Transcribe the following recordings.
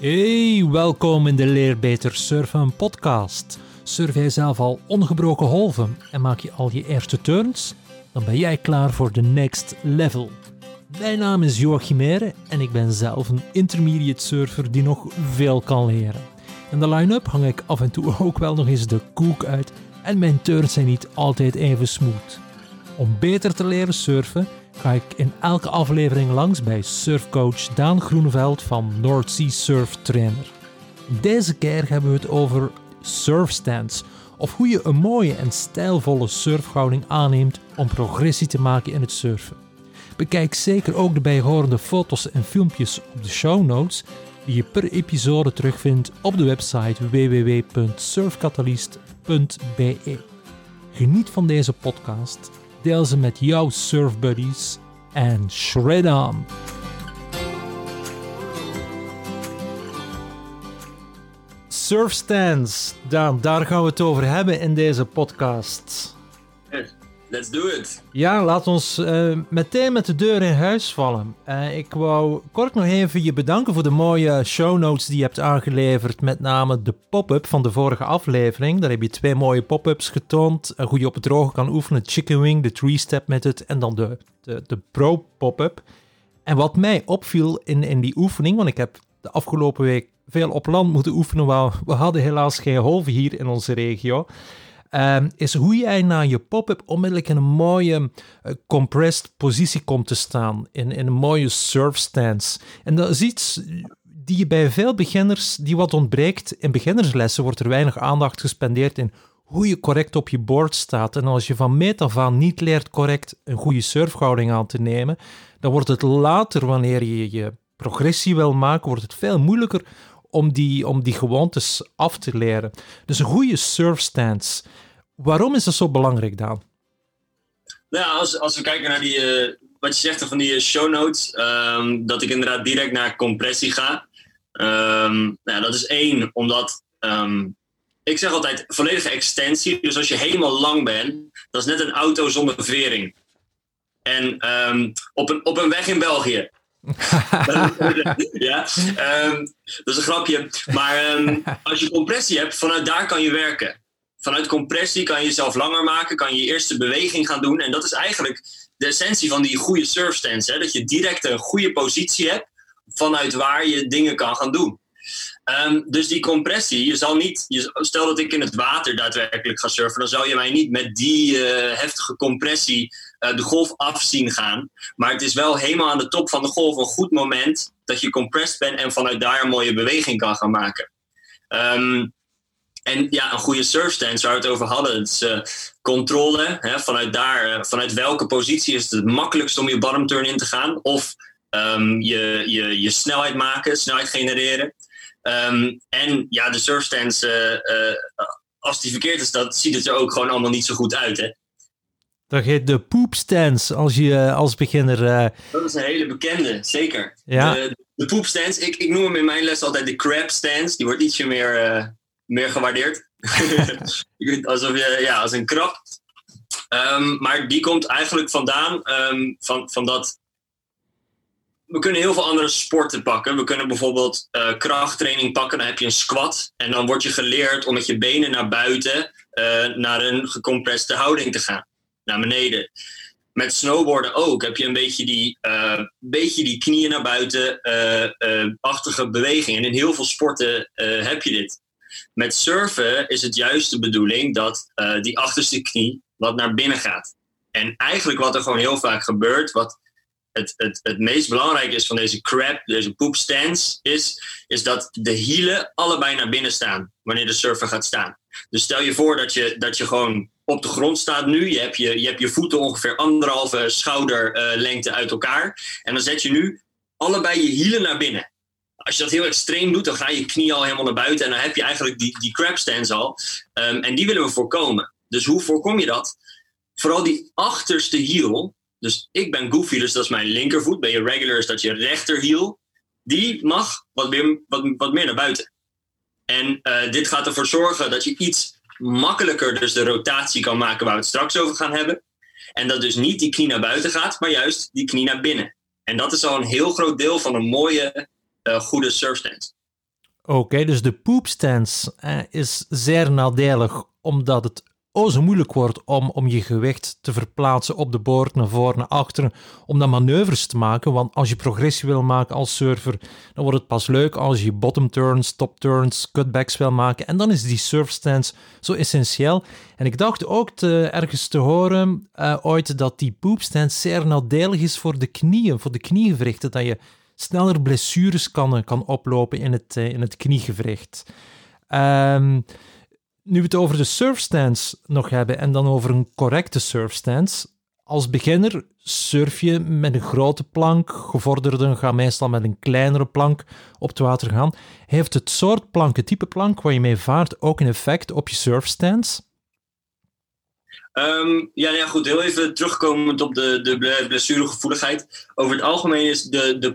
Hey, welkom in de Leer Beter Surfen podcast. Surf jij zelf al ongebroken golven en maak je al je eerste turns? Dan ben jij klaar voor de next level. Mijn naam is Joachim en ik ben zelf een intermediate surfer die nog veel kan leren. In de line-up hang ik af en toe ook wel nog eens de koek uit en mijn turns zijn niet altijd even smooth. Om beter te leren surfen ga ik in elke aflevering langs bij surfcoach Daan Groeneveld van North Sea Surf Trainer. Deze keer hebben we het over surfstands, of hoe je een mooie en stijlvolle surfhouding aanneemt om progressie te maken in het surfen. Bekijk zeker ook de bijhorende foto's en filmpjes op de show notes die je per episode terugvindt op de website www.surfcatalyst.be. Geniet van deze podcast deel ze met jouw surfbuddies en shred on! Surfstands, Daan, daar gaan we het over hebben in deze podcast. Let's do it. Ja, laat ons uh, meteen met de deur in huis vallen. Uh, ik wou kort nog even je bedanken voor de mooie show notes die je hebt aangeleverd. Met name de pop-up van de vorige aflevering. Daar heb je twee mooie pop-ups getoond. Uh, hoe je op het droge kan oefenen. Chicken Wing, de three-step method en dan de, de, de pro pop-up. En wat mij opviel in, in die oefening, want ik heb de afgelopen week veel op land moeten oefenen. Maar we hadden helaas geen golven hier in onze regio. Ehm, is hoe jij na je pop-up onmiddellijk in een mooie uh, compressed positie komt te staan. In, in een mooie surf stance. En dat is iets die je bij veel beginners, die wat ontbreekt. In beginnerslessen wordt er weinig aandacht gespendeerd in hoe je correct op je board staat. En als je van meet af aan niet leert correct een goede surfhouding aan te nemen, dan wordt het later, wanneer je je progressie wil maken, wordt het veel moeilijker om die, om die gewoontes af te leren. Dus een goede surf stance. Waarom is dat zo belangrijk, Daan? Nou als, als we kijken naar die, uh, wat je zegt van die eh, show notes, um, dat ik inderdaad direct naar compressie ga. Um, nou, dat is één, omdat um, ik zeg altijd volledige extensie. Dus als je helemaal lang bent, dat is net een auto zonder vering. En op, een, op een weg in België, ja, um, dat is een grapje. Maar um, als je compressie hebt, vanuit daar kan je werken. Vanuit compressie kan je jezelf langer maken, kan je je eerste beweging gaan doen. En dat is eigenlijk de essentie van die goede surfstance. Hè? Dat je direct een goede positie hebt vanuit waar je dingen kan gaan doen. Um, dus die compressie, je zal niet, stel dat ik in het water daadwerkelijk ga surfen, dan zou je mij niet met die uh, heftige compressie de golf af zien gaan. Maar het is wel helemaal aan de top van de golf een goed moment dat je compressed bent en vanuit daar een mooie beweging kan gaan maken. Um, en ja, een goede surfstance waar we het over hadden, het is uh, controle. Hè, vanuit daar, vanuit welke positie is het makkelijkst om je bottom turn in te gaan? Of um, je, je, je snelheid maken, snelheid genereren. Um, en ja, de surfstance, uh, uh, als die verkeerd is, dat ziet het er ook gewoon allemaal niet zo goed uit. Hè? Dat heet de poopstance als je als beginner. Uh... Dat is een hele bekende, zeker. Ja. De, de ik, ik noem hem in mijn les altijd de crab stance. Die wordt ietsje meer, meer gewaardeerd. Alsof je, ja, als een krab. Um, maar die komt eigenlijk vandaan um, van, van dat we kunnen heel veel andere sporten pakken. We kunnen bijvoorbeeld uh, krachttraining pakken. Dan heb je een squat. En dan word je geleerd om met je benen naar buiten naar een gecompreste houding te gaan. Naar beneden. Met snowboarden ook heb je een beetje die, uh, beetje die knieën naar buiten achtige beweging. En in heel veel sporten heb je dit. Met surfen is het juist de bedoeling dat die achterste knie wat naar binnen gaat. En eigenlijk wat er gewoon heel vaak gebeurt, wat het, het, het meest belangrijke is van deze crab, deze poop stance, is, is dat de hielen allebei naar binnen staan wanneer de surfer gaat staan. Dus stel je voor dat je, dat je gewoon op de grond staat nu. Je hebt je, je, hebt je voeten ongeveer anderhalve schouderlengte uh, uit elkaar. En dan zet je nu allebei je hielen naar binnen. Als je dat heel extreem doet, dan ga je knie al helemaal naar buiten. En dan heb je eigenlijk die, die crab stance al. Um, en die willen we voorkomen. Dus hoe voorkom je dat? Vooral die achterste hiel, dus ik ben goofy, dus dat is mijn linkervoet. Ben je regular, is dat je rechterhiel. Die mag wat meer, wat, wat meer naar buiten. En uh, dit gaat ervoor zorgen dat je iets makkelijker dus de rotatie kan maken waar we het straks over gaan hebben. En dat dus niet die knie naar buiten gaat, maar juist die knie naar binnen. En dat is al een heel groot deel van een mooie, uh, goede surfstance. Oké, dus de poopstance eh, is zeer nadelig omdat het oh zo moeilijk wordt om, om je gewicht te verplaatsen op de boord, naar voren, naar achteren, om dan manoeuvres te maken. Want als je progressie wil maken als surfer, dan wordt het pas leuk als je bottom turns, top turns, cutbacks wil maken. En dan is die surf stance zo essentieel. En ik dacht ook ergens te horen uh, ooit dat die poop stance zeer nadelig is voor de knieën, voor de kniegewrichten, dat je sneller blessures kan, kan oplopen in het, uh, in het kniegewricht. Um, nu we het over de surfstance nog hebben en dan over een correcte surfstance. Als beginner surf je met een grote plank, gevorderden gaan meestal met een kleinere plank op het water gaan. Heeft het soort plank, het type plank waar je mee vaart, ook een effect op je surfstance? Um, ja, ja, goed. Heel even terugkomend op de, de blessuregevoeligheid. Over het algemeen is de, de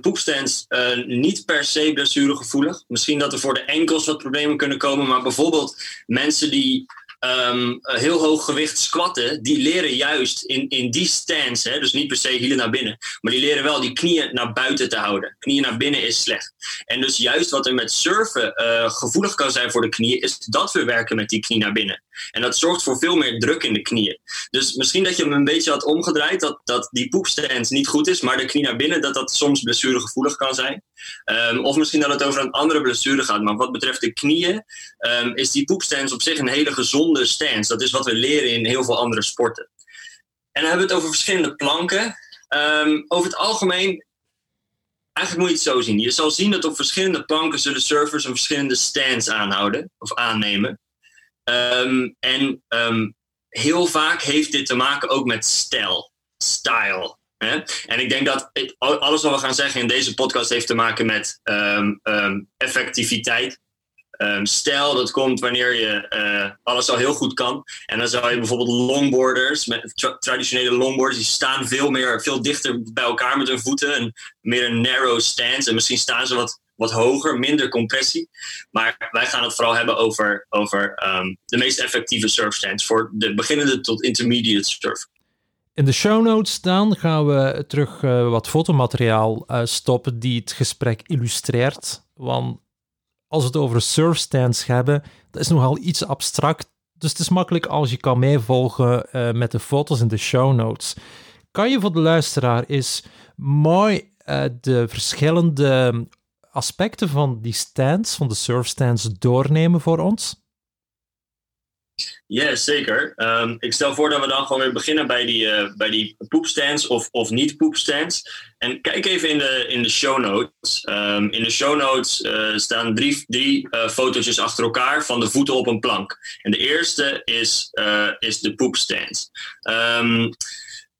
uh, niet per se blessuregevoelig. Misschien dat er voor de enkels wat problemen kunnen komen. Maar bijvoorbeeld mensen die um, heel hoog gewicht squatten, die leren juist in, in die stance, hè, dus niet per se hielen naar binnen, maar die leren wel die knieën naar buiten te houden. Knieën naar binnen is slecht. En dus juist wat er met surfen uh, gevoelig kan zijn voor de knieën, is dat we werken met die knie naar binnen. En dat zorgt voor veel meer druk in de knieën. Dus misschien dat je hem een beetje had omgedraaid, dat, dat die poepstand niet goed is, maar de knie naar binnen, dat dat soms blessuregevoelig kan zijn. Um, of misschien dat het over een andere blessure gaat. Maar wat betreft de knieën, um, is die poepstance op zich een hele gezonde stance. Dat is wat we leren in heel veel andere sporten. En dan hebben we het over verschillende planken. Um, over het algemeen eigenlijk moet je het zo zien. Je zal zien dat op verschillende planken zullen surfers een verschillende stance aanhouden of aannemen. Um, en um, heel vaak heeft dit te maken ook met stijl, style. Hè? En ik denk dat alles wat we gaan zeggen in deze podcast heeft te maken met um, effectiviteit. stijl, dat komt wanneer je uh, alles al heel goed kan. En dan zou je bijvoorbeeld longboarders, met tra traditionele longboarders, die staan veel, meer, veel dichter bij elkaar met hun voeten. En meer een narrow stance. En misschien staan ze wat wat hoger, minder compressie. Maar wij gaan het vooral hebben over, over um, de meest effectieve surfstands voor de beginnende tot intermediate surf. In de show notes staan gaan we terug uh, wat fotomateriaal uh, stoppen die het gesprek illustreert. Want als we het over surfstands hebben, dat is nogal iets abstract. Dus het is makkelijk als je kan meevolgen uh, met de foto's in de show notes. Kan je voor de luisteraar eens mooi de verschillende aspecten van die stands, van de surf stands, doornemen voor ons? Ja, zeker. Um, ik stel voor dat we dan gewoon weer beginnen bij die, uh, bij die poepstands of, of niet poepstands. En kijk even in de, in de show notes. Um, in de show notes uh, staan drie, drie uh, achter elkaar van de voeten op een plank. En de eerste is, is de poepstand. Um,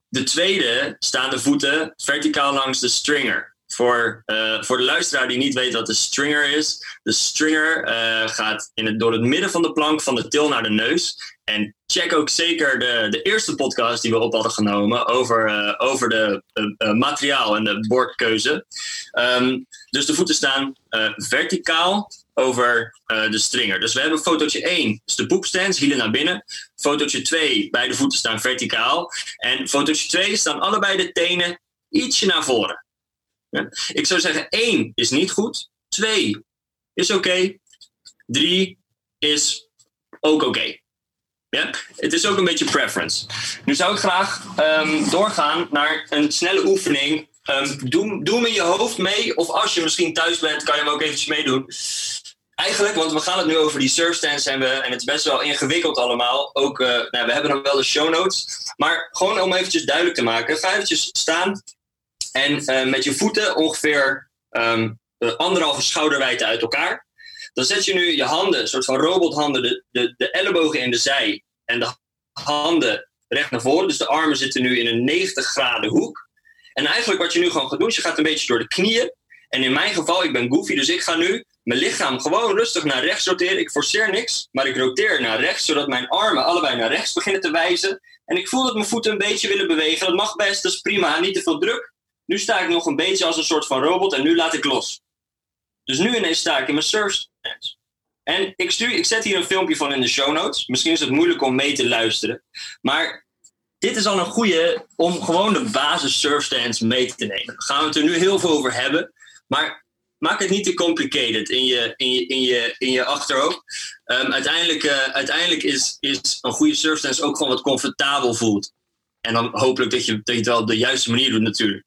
de tweede staan de voeten verticaal langs de stringer. Voor, uh, voor de luisteraar die niet weet wat de stringer is. De stringer uh, gaat in het, door het midden van de plank van de til naar de neus. En check ook zeker de, de eerste podcast die we op hadden genomen over, uh, over de materiaal en de bordkeuze. Um, dus de voeten staan verticaal over de stringer. Dus we hebben fotootje 1, dus de poepstands, hielen naar binnen. Fotootje 2, beide voeten staan verticaal. En fotootje 2 staan allebei de tenen ietsje naar voren. Ik zou zeggen, één is niet goed. Twee is oké. Drie is ook oké. Ja? Het is ook een beetje preference. Nu zou ik graag um, doorgaan naar een snelle oefening. Um, doe, doe in je hoofd mee. Of als je misschien thuis bent, kan je hem ook eventjes meedoen. Eigenlijk, want we gaan het nu over die surfstands hebben. En het is best wel ingewikkeld allemaal. Ook, uh, nou, we hebben dan wel de show notes. Maar gewoon om eventjes duidelijk te maken. Ga eventjes staan en uh, met je voeten ongeveer um, anderhalve schouderwijdte uit elkaar. Dan zet je nu je handen, een soort van robothanden, de, de, de ellebogen in de zij en de handen recht naar voren. Dus de armen zitten nu in een 90 graden hoek. En eigenlijk wat je nu gewoon gaat doen, is je gaat een beetje door de knieën. En in mijn geval, ik ben goofy, dus ik ga nu mijn lichaam gewoon rustig naar rechts roteren. Ik forceer niks, maar ik roteer naar rechts, zodat mijn armen allebei naar rechts beginnen te wijzen. En ik voel dat mijn voeten een beetje willen bewegen. Dat mag best, dat is prima, niet te veel druk. Nu sta ik nog een beetje als een soort van robot en nu laat ik los. Dus nu ineens sta ik in mijn surf. En ik, stuur, ik zet hier een filmpje van in de show notes. Misschien is het moeilijk om mee te luisteren. Maar dit is al een goede om gewoon de basis surf stance mee te nemen. Daar gaan we het er nu heel veel over hebben. Maar maak het niet te complicated in je, in je, in je, in je achterhoofd. Um, uiteindelijk uh, uiteindelijk is, is een goede surfstance ook gewoon wat comfortabel voelt. En dan hopelijk dat je, dat je het wel op de juiste manier doet natuurlijk.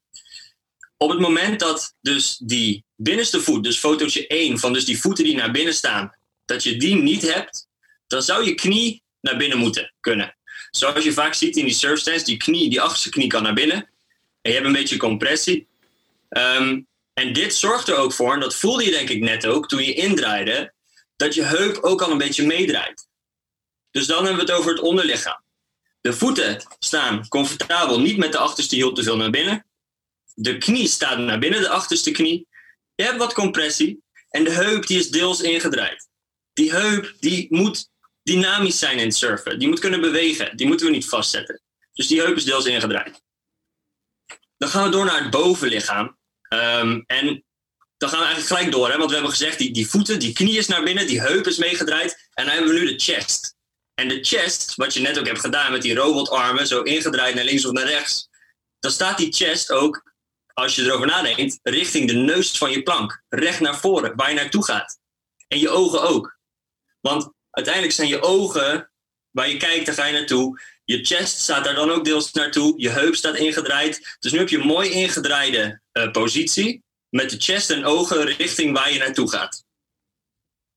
Op het moment dat dus die binnenste voet, dus fotootje 1 van dus die voeten die naar binnen staan, dat je die niet hebt, dan zou je knie naar binnen moeten kunnen. Zoals je vaak ziet in die surfstance, die knie, die achterste knie kan naar binnen. En je hebt een beetje compressie. Um, en dit zorgt er ook voor, en dat voelde je denk ik net ook toen je indraaide, dat je heup ook al een beetje meedraait. Dus dan hebben we het over het onderlichaam. De voeten staan comfortabel, niet met de achterste hiel te veel naar binnen. De knie staat naar binnen, de achterste knie. Je hebt wat compressie. En de heup die is deels ingedraaid. Die heup die moet dynamisch zijn in het surfen. Die moet kunnen bewegen. Die moeten we niet vastzetten. Dus die heup is deels ingedraaid. Dan gaan we door naar het bovenlichaam. Um, en dan gaan we eigenlijk gelijk door. Hè? Want we hebben gezegd, die, die voeten, die knie is naar binnen, die heup is meegedraaid. En dan hebben we nu de chest. En de chest, wat je net ook hebt gedaan met die robotarmen, zo ingedraaid naar links of naar rechts. Dan staat die chest ook, als je erover nadenkt, richting de neus van je plank. Recht naar voren, waar je naartoe gaat. En je ogen ook. Want uiteindelijk zijn je ogen, waar je kijkt, daar ga je naartoe. Je chest staat daar dan ook deels naartoe. Je heup staat ingedraaid. Dus nu heb je een mooi ingedraaide uh, positie. Met de chest en ogen richting waar je naartoe gaat.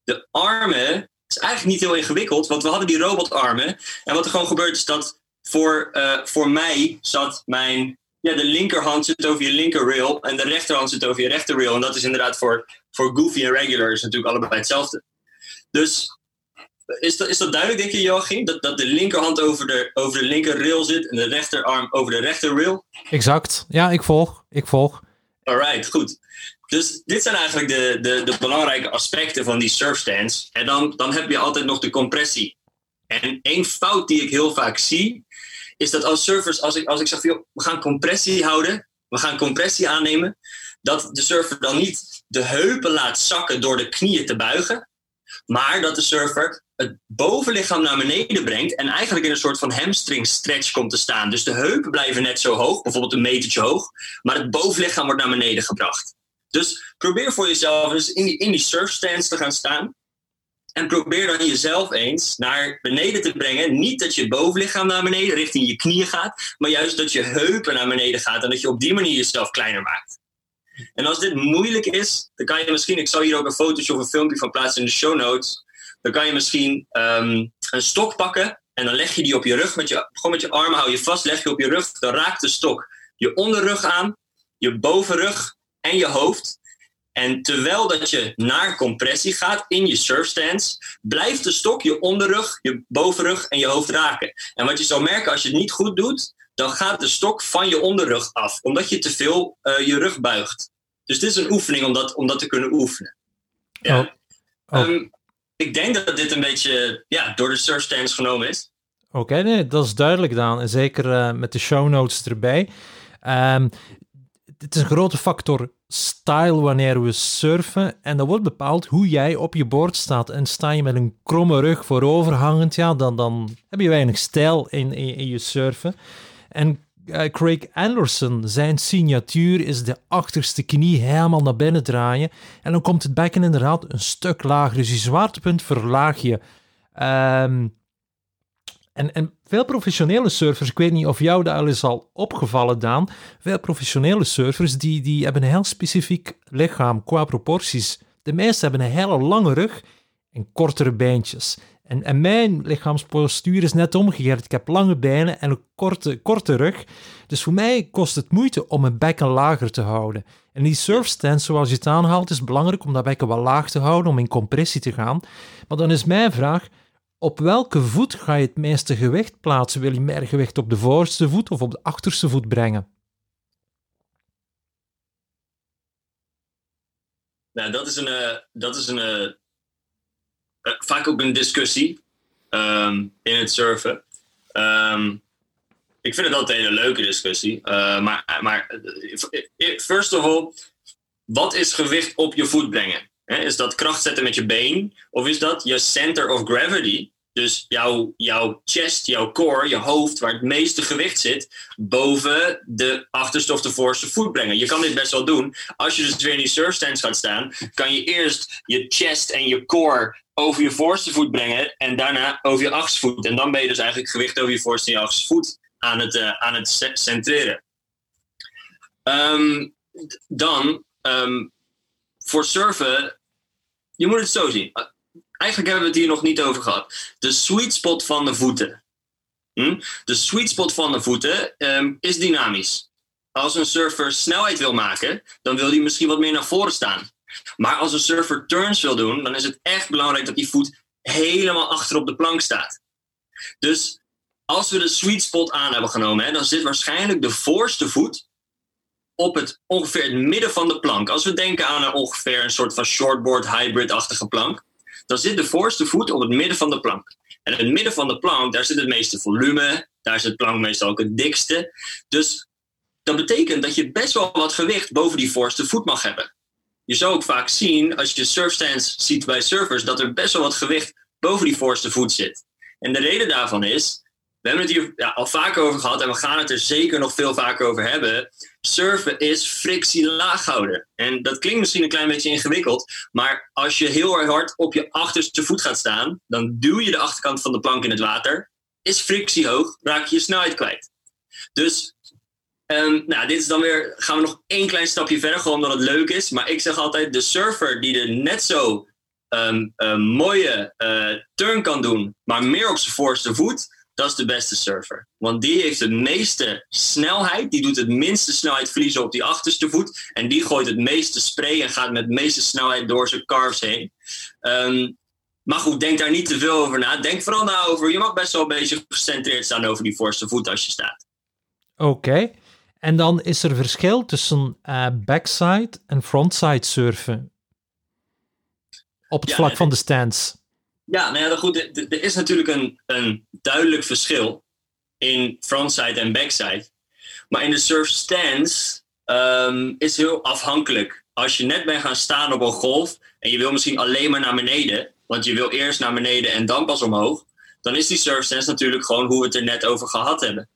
De armen is eigenlijk niet heel ingewikkeld, want we hadden die robotarmen. En wat er gewoon gebeurt is dat voor, uh, voor mij zat mijn. Ja, de linkerhand zit over je linker rail en de rechterhand zit over je rechter rail. En dat is inderdaad voor, voor goofy en regular is natuurlijk allebei hetzelfde. Dus is dat, is dat duidelijk, denk je, Joachim? Dat, dat de linkerhand over de, over de linker rail zit en de rechterarm over de rechter rail? Exact. Ja, ik volg. Ik volg. Alright, goed. Dus dit zijn eigenlijk de, de, de belangrijke aspecten van die surfstance. En dan, dan heb je altijd nog de compressie. En één fout die ik heel vaak zie, is dat als surfers, als ik, als ik zeg, we gaan compressie houden, we gaan compressie aannemen, dat de surfer dan niet de heupen laat zakken door de knieën te buigen, maar dat de surfer het bovenlichaam naar beneden brengt en eigenlijk in een soort van hamstring stretch komt te staan. Dus de heupen blijven net zo hoog, bijvoorbeeld een metertje hoog, maar het bovenlichaam wordt naar beneden gebracht. Dus probeer voor jezelf eens in die, in die surfstance te gaan staan. En probeer dan jezelf eens naar beneden te brengen. Niet dat je bovenlichaam naar beneden richting je knieën gaat, maar juist dat je heupen naar beneden gaat en dat je op die manier jezelf kleiner maakt. En als dit moeilijk is, dan kan je misschien, ik zal hier ook een fotootje of een filmpje van plaatsen in de show notes. Dan kan je misschien um, een stok pakken en dan leg je die op je rug. Met je, gewoon met je armen hou je vast, leg je op je rug. Dan raakt de stok je onderrug aan, je bovenrug en je hoofd. En terwijl dat je naar compressie gaat in je surfstance, blijft de stok je onderrug, je bovenrug en je hoofd raken. En wat je zal merken als je het niet goed doet, dan gaat de stok van je onderrug af, omdat je te veel uh, je rug buigt. Dus dit is een oefening om dat, om dat te kunnen oefenen. Ja. Oh. Oh. Um, ik denk dat dit een beetje ja, door de surfstance genomen is. Oké, okay, nee, dat is duidelijk dan. En zeker uh, met de show notes erbij. Um, het is een grote factor style wanneer we surfen. En dat wordt bepaald hoe jij op je boord staat. En sta je met een kromme rug vooroverhangend, ja, dan, dan heb je weinig stijl in, in, je surfen. En uh, Craig Anderson, zijn signatuur is de achterste knie helemaal naar binnen draaien. En dan komt het bekken inderdaad een stuk lager. Dus je zwaartepunt verlaag je. Um, en, en veel professionele surfers, ik weet niet of jou dat al is al opgevallen, Daan. Veel professionele surfers die, die hebben een heel specifiek lichaam qua proporties. De meesten hebben een hele lange rug en kortere beentjes. En, en mijn lichaamspostuur is net omgekeerd. Ik heb lange benen en een korte, korte rug. Dus voor mij kost het moeite om mijn bekken lager te houden. En die surfstance, zoals je het aanhaalt, is belangrijk om dat bekken wel laag te houden, om in compressie te gaan. Maar dan is mijn vraag, op welke voet ga je het meeste gewicht plaatsen? Wil je meer gewicht op de voorste voet of op de achterste voet brengen? Nou, dat is een, uh, dat is een uh, vaak ook een discussie um, in het surfen. Um, ik vind het altijd een hele leuke discussie. Maar, maar first of all, wat is gewicht op je voet brengen? is dat kracht zetten met je been? Of is dat je center of gravity dus jouw, jouw chest, jouw core, je hoofd, waar het meeste gewicht zit, boven de achterste of de voorste voet brengen. Je kan dit best wel doen. Als je dus weer in die surf stance gaat staan, kan je eerst je chest en je core over je voorste voet brengen en daarna over je achterste voet. En dan ben je dus eigenlijk gewicht over je voorste en je achterste voet aan het, uh, aan het centreren. Um, dan, um, voor surfen, je moet het zo zien eigenlijk hebben we het hier nog niet over gehad. De sweet spot van de voeten. Hm? De sweet spot van de voeten um, is dynamisch. Als een surfer snelheid wil maken, dan wil hij misschien wat meer naar voren staan. Maar als een surfer turns wil doen, dan is het echt belangrijk dat die voet helemaal achter op de plank staat. Dus als we de sweet spot aan hebben genomen, hè, dan zit waarschijnlijk de voorste voet op het ongeveer het midden van de plank. Als we denken aan een ongeveer een soort van shortboard hybrid-achtige plank, dan zit de voorste voet op het midden van de plank. En in het midden van de plank, daar zit het meeste volume, daar zit de plank meestal ook het dikste. Dus dat betekent dat je best wel wat gewicht boven die voorste voet mag hebben. Je zou ook vaak zien, als je surfstands ziet bij surfers, dat er best wel wat gewicht boven die voorste voet zit. En de reden daarvan is, we hebben het hier al vaker over gehad en we gaan het er zeker nog veel vaker over hebben. Surfen is frictie laag houden. En dat klinkt misschien een klein beetje ingewikkeld, maar als je heel erg hard op je achterste voet gaat staan, dan duw je de achterkant van de plank in het water. Is frictie hoog, raak je je snelheid kwijt. Dus um, nou, dit is dan weer, gaan we nog één klein stapje verder, gewoon omdat het leuk is. Maar ik zeg altijd, de surfer die er net zo um, um, mooie uh, turn kan doen, maar meer op zijn voorste voet, dat is de beste surfer. Want die heeft de meeste snelheid, die doet het minste snelheid verliezen op die achterste voet. En die gooit het meeste spray en gaat met de meeste snelheid door zijn carves heen. Um, maar goed, denk daar niet te veel over na. Denk vooral na over, je mag best wel een beetje gecentreerd staan over die voorste voet als je staat. Oké. En dan is er verschil tussen uh, backside en frontside surfen. Op het vlak van de stance. Ja, nou ja, goed. Er is natuurlijk een, een duidelijk verschil in frontside en backside. Maar in de surf stance um, is heel afhankelijk. Als je net bent gaan staan op een golf en je wil misschien alleen maar naar beneden, want je wil eerst naar beneden en dan pas omhoog, dan is die surf stance natuurlijk gewoon hoe we het er net over gehad hebben.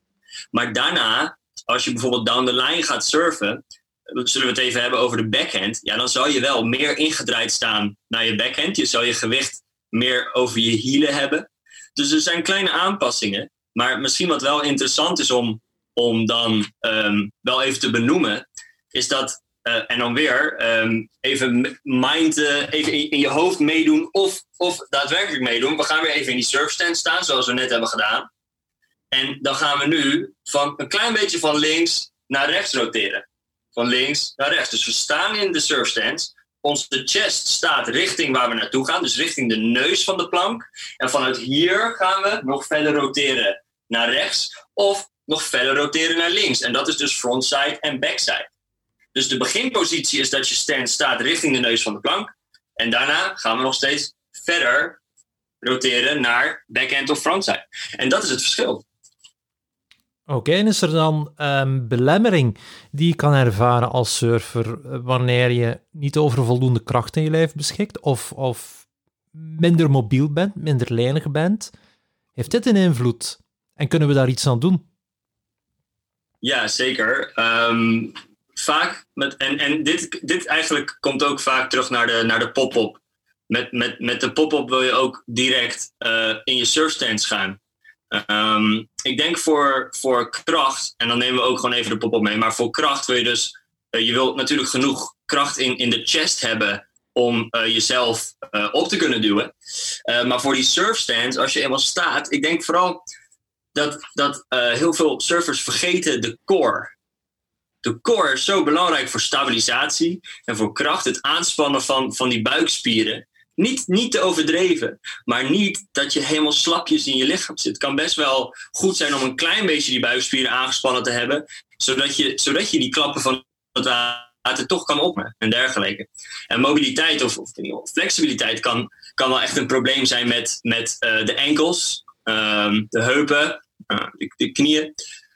Maar daarna, als je bijvoorbeeld down the line gaat surfen, zullen we het even hebben over de backhand, ja, dan zal je wel meer ingedraaid staan naar je backhand. Je zal je gewicht meer over je hielen hebben. Dus er zijn kleine aanpassingen. Maar misschien wat wel interessant is om, om dan um, wel even te benoemen, is dat, uh, en dan weer, um, even mind, uh, even in, je hoofd meedoen of, of daadwerkelijk meedoen. We gaan weer even in die surfstand staan, zoals we net hebben gedaan. En dan gaan we nu van een klein beetje van links naar rechts roteren. Van links naar rechts. Dus we staan in de surfstand onze chest staat richting waar we naartoe gaan, dus richting de neus van de plank. En vanuit hier gaan we nog verder roteren naar rechts of nog verder roteren naar links. En dat is dus frontside en backside. Dus de beginpositie is dat je stand staat richting de neus van de plank. En daarna gaan we nog steeds verder roteren naar backhand of frontside. En dat is het verschil. Oké, en is er dan um, belemmering die je kan ervaren als surfer eh, wanneer je niet over voldoende kracht in je lijf beschikt of, of minder mobiel bent, minder lenig bent? Heeft dit een invloed? En kunnen we daar iets aan doen? Ja, zeker. Um, vaak, met, en, en dit, dit eigenlijk komt ook vaak terug naar de, naar de pop-up. Met, met, met de pop-up wil je ook direct uh, in je surfstands gaan. Um, ik denk voor, voor kracht, en dan nemen we ook gewoon even de pop-up mee, maar voor kracht wil je dus, uh, je wilt natuurlijk genoeg kracht in, in de chest hebben om uh, jezelf uh, op te kunnen duwen. maar voor die surfstands, als je eenmaal staat, ik denk vooral dat, dat heel veel surfers vergeten de core. De core is zo belangrijk voor stabilisatie en voor kracht, het aanspannen van, van die buikspieren. Niet, niet te overdreven, maar niet dat je helemaal slapjes in je lichaam zit. Het kan best wel goed zijn om een klein beetje die buikspieren aangespannen te hebben, zodat je, zodat je die klappen van het water toch kan opnemen en dergelijke. En mobiliteit of, of flexibiliteit kan, kan wel echt een probleem zijn met, met uh, de enkels, um, de heupen, uh, de, knieën.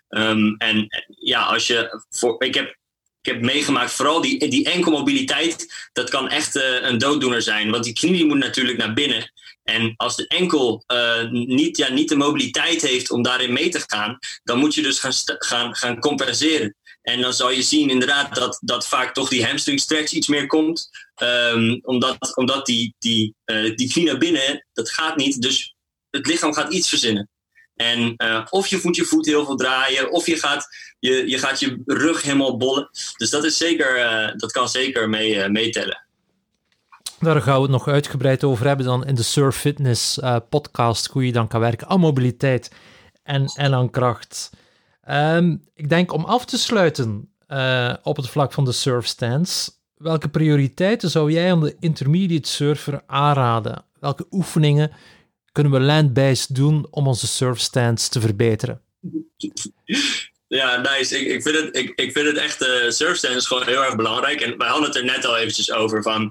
Um, en ja, als je voor, ik heb ik heb meegemaakt, vooral die, die enkelmobiliteit, dat kan echt uh, een dooddoener zijn. Want die knie moet natuurlijk naar binnen. En als de enkel uh, niet, ja, niet de mobiliteit heeft om daarin mee te gaan, dan moet je dus gaan, gaan, gaan compenseren. En dan zal je zien inderdaad dat, dat vaak toch die hamstring stretch iets meer komt. Um, omdat omdat die, die, uh, die knie naar binnen, dat gaat niet. Dus het lichaam gaat iets verzinnen. En of je voet je voet heel veel draaien, of je gaat je, je, gaat je rug helemaal bollen. Dus dat, is zeker, uh, dat kan zeker mee, uh, meetellen. Daar gaan we het nog uitgebreid over hebben dan in de Surf Fitness podcast, hoe je dan kan werken aan mobiliteit en, en aan kracht. Um, ik denk om af te sluiten op het vlak van de surf stands, welke prioriteiten zou jij aan de intermediate surfer aanraden? Welke oefeningen kunnen we land-based doen om onze surfstands te verbeteren? Ja, nice. Ik, vind, het, ik, vind het echt, uh, surfstand is gewoon heel erg belangrijk. En wij hadden het er net al eventjes over van,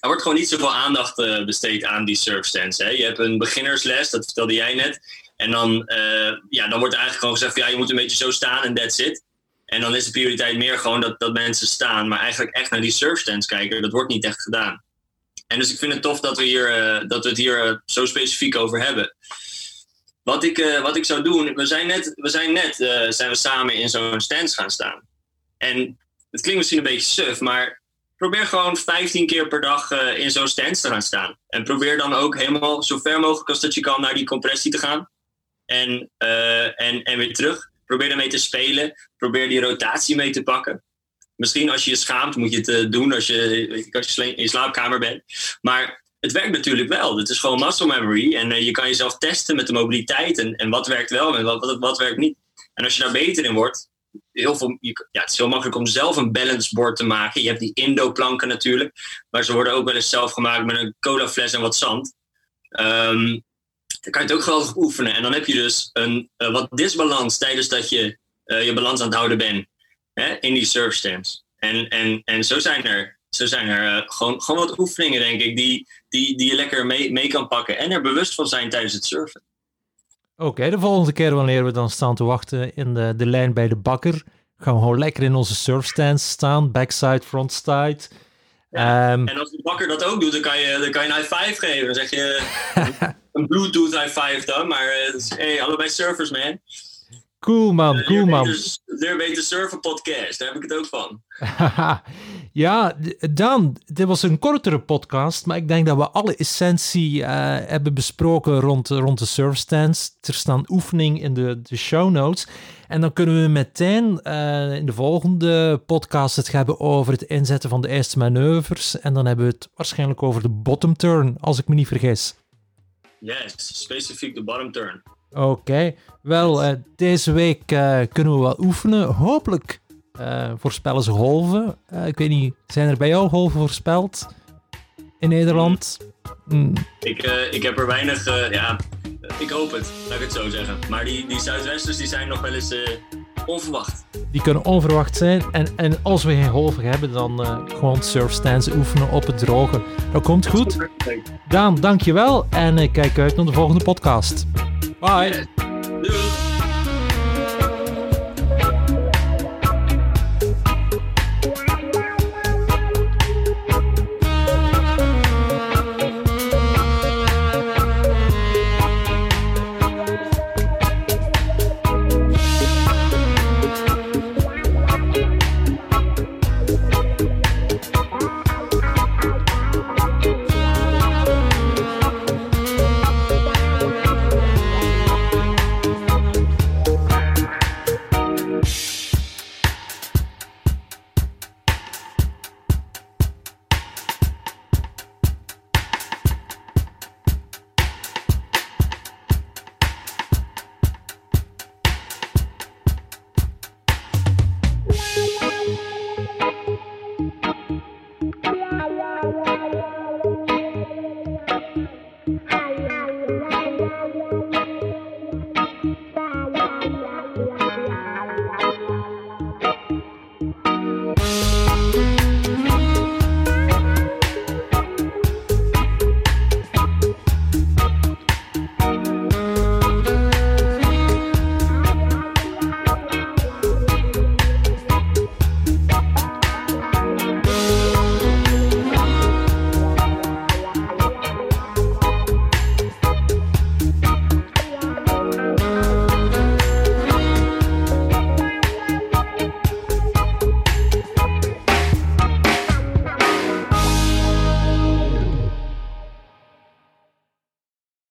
er wordt gewoon niet zoveel aandacht uh, besteed aan die surfstands. Je hebt een beginnersles, dat vertelde jij net. En dan, uh, ja, dan wordt eigenlijk gewoon gezegd, van, ja, je moet een beetje zo staan en that's it. En dan is de prioriteit meer gewoon dat, dat mensen staan. Maar eigenlijk echt naar die surfstands kijken, dat wordt niet echt gedaan. En dus ik vind het tof dat we, hier, dat we het hier zo specifiek over hebben. Wat ik, uh, wat ik zou doen, we zijn net, we zijn, net zijn we samen in zo'n stand gaan staan. En het klinkt misschien een beetje suf, maar probeer gewoon 15 keer per dag in zo'n stand te gaan staan. En probeer dan ook helemaal zo ver mogelijk als dat je kan naar die compressie te gaan. En, en, en weer terug. Probeer daarmee te spelen. Probeer die rotatie mee te pakken. Misschien als je je schaamt, moet je het doen als je, als je in je slaapkamer bent. Maar het werkt natuurlijk wel. Het is gewoon muscle memory. En uh, je kan jezelf testen met de mobiliteit. En, en wat werkt wel en wat, wat, werkt niet. En als je daar beter in wordt. Heel veel, je, ja, het is heel makkelijk om zelf een balance board te maken. Je hebt die Indo-planken natuurlijk. Maar ze worden ook wel eens zelf gemaakt met een colafles en wat zand. Um, dan kan je het ook geweldig oefenen. En dan heb je dus een uh, wat disbalans tijdens dat je je balans aan het houden bent hè, in die surfstands. En, en, en zo zijn er, zo zijn er uh, gewoon, gewoon wat oefeningen, denk ik, die, die, die je lekker mee, mee kan pakken en er bewust van zijn tijdens het surfen. Oké, okay, de volgende keer wanneer we dan staan te wachten in de, de lijn bij de bakker, gaan we gewoon lekker in onze surfstands staan, backside, frontside. Ja, um, en als de bakker dat ook doet, dan kan je, dan kan je een high five geven. Dan zeg je een Bluetooth high five dan, maar uh, hey, allebei surfers, man. Cool man, cool man. Leer beter surfen podcast, daar heb ik het ook van. ja, Dan, dit was een kortere podcast, maar ik denk dat we alle essentie uh, hebben besproken rond, rond de surfstands. Er staan oefeningen in de, de show notes. En dan kunnen we meteen uh, in de volgende podcast het hebben over het inzetten van de eerste manoeuvres. En dan hebben we het waarschijnlijk over de bottom turn, als ik me niet vergis. Yes, specifiek de bottom turn. Oké, okay. wel, uh, deze week uh, kunnen we wel oefenen. Hopelijk uh, voorspellen ze golven. ik weet niet, zijn er bij jou golven voorspeld in Nederland? Mm. Ik, ik heb er weinig, ja, ik hoop het, laat ik het zo zeggen. Maar die, die Zuidwesters die zijn nog wel eens onverwacht. Die kunnen onverwacht zijn. En, en als we geen golven hebben, dan uh, gewoon surfstands oefenen op het droge. Dat komt goed. Daan, dankjewel. En ik kijk uit naar de volgende podcast. Bye. Yeah.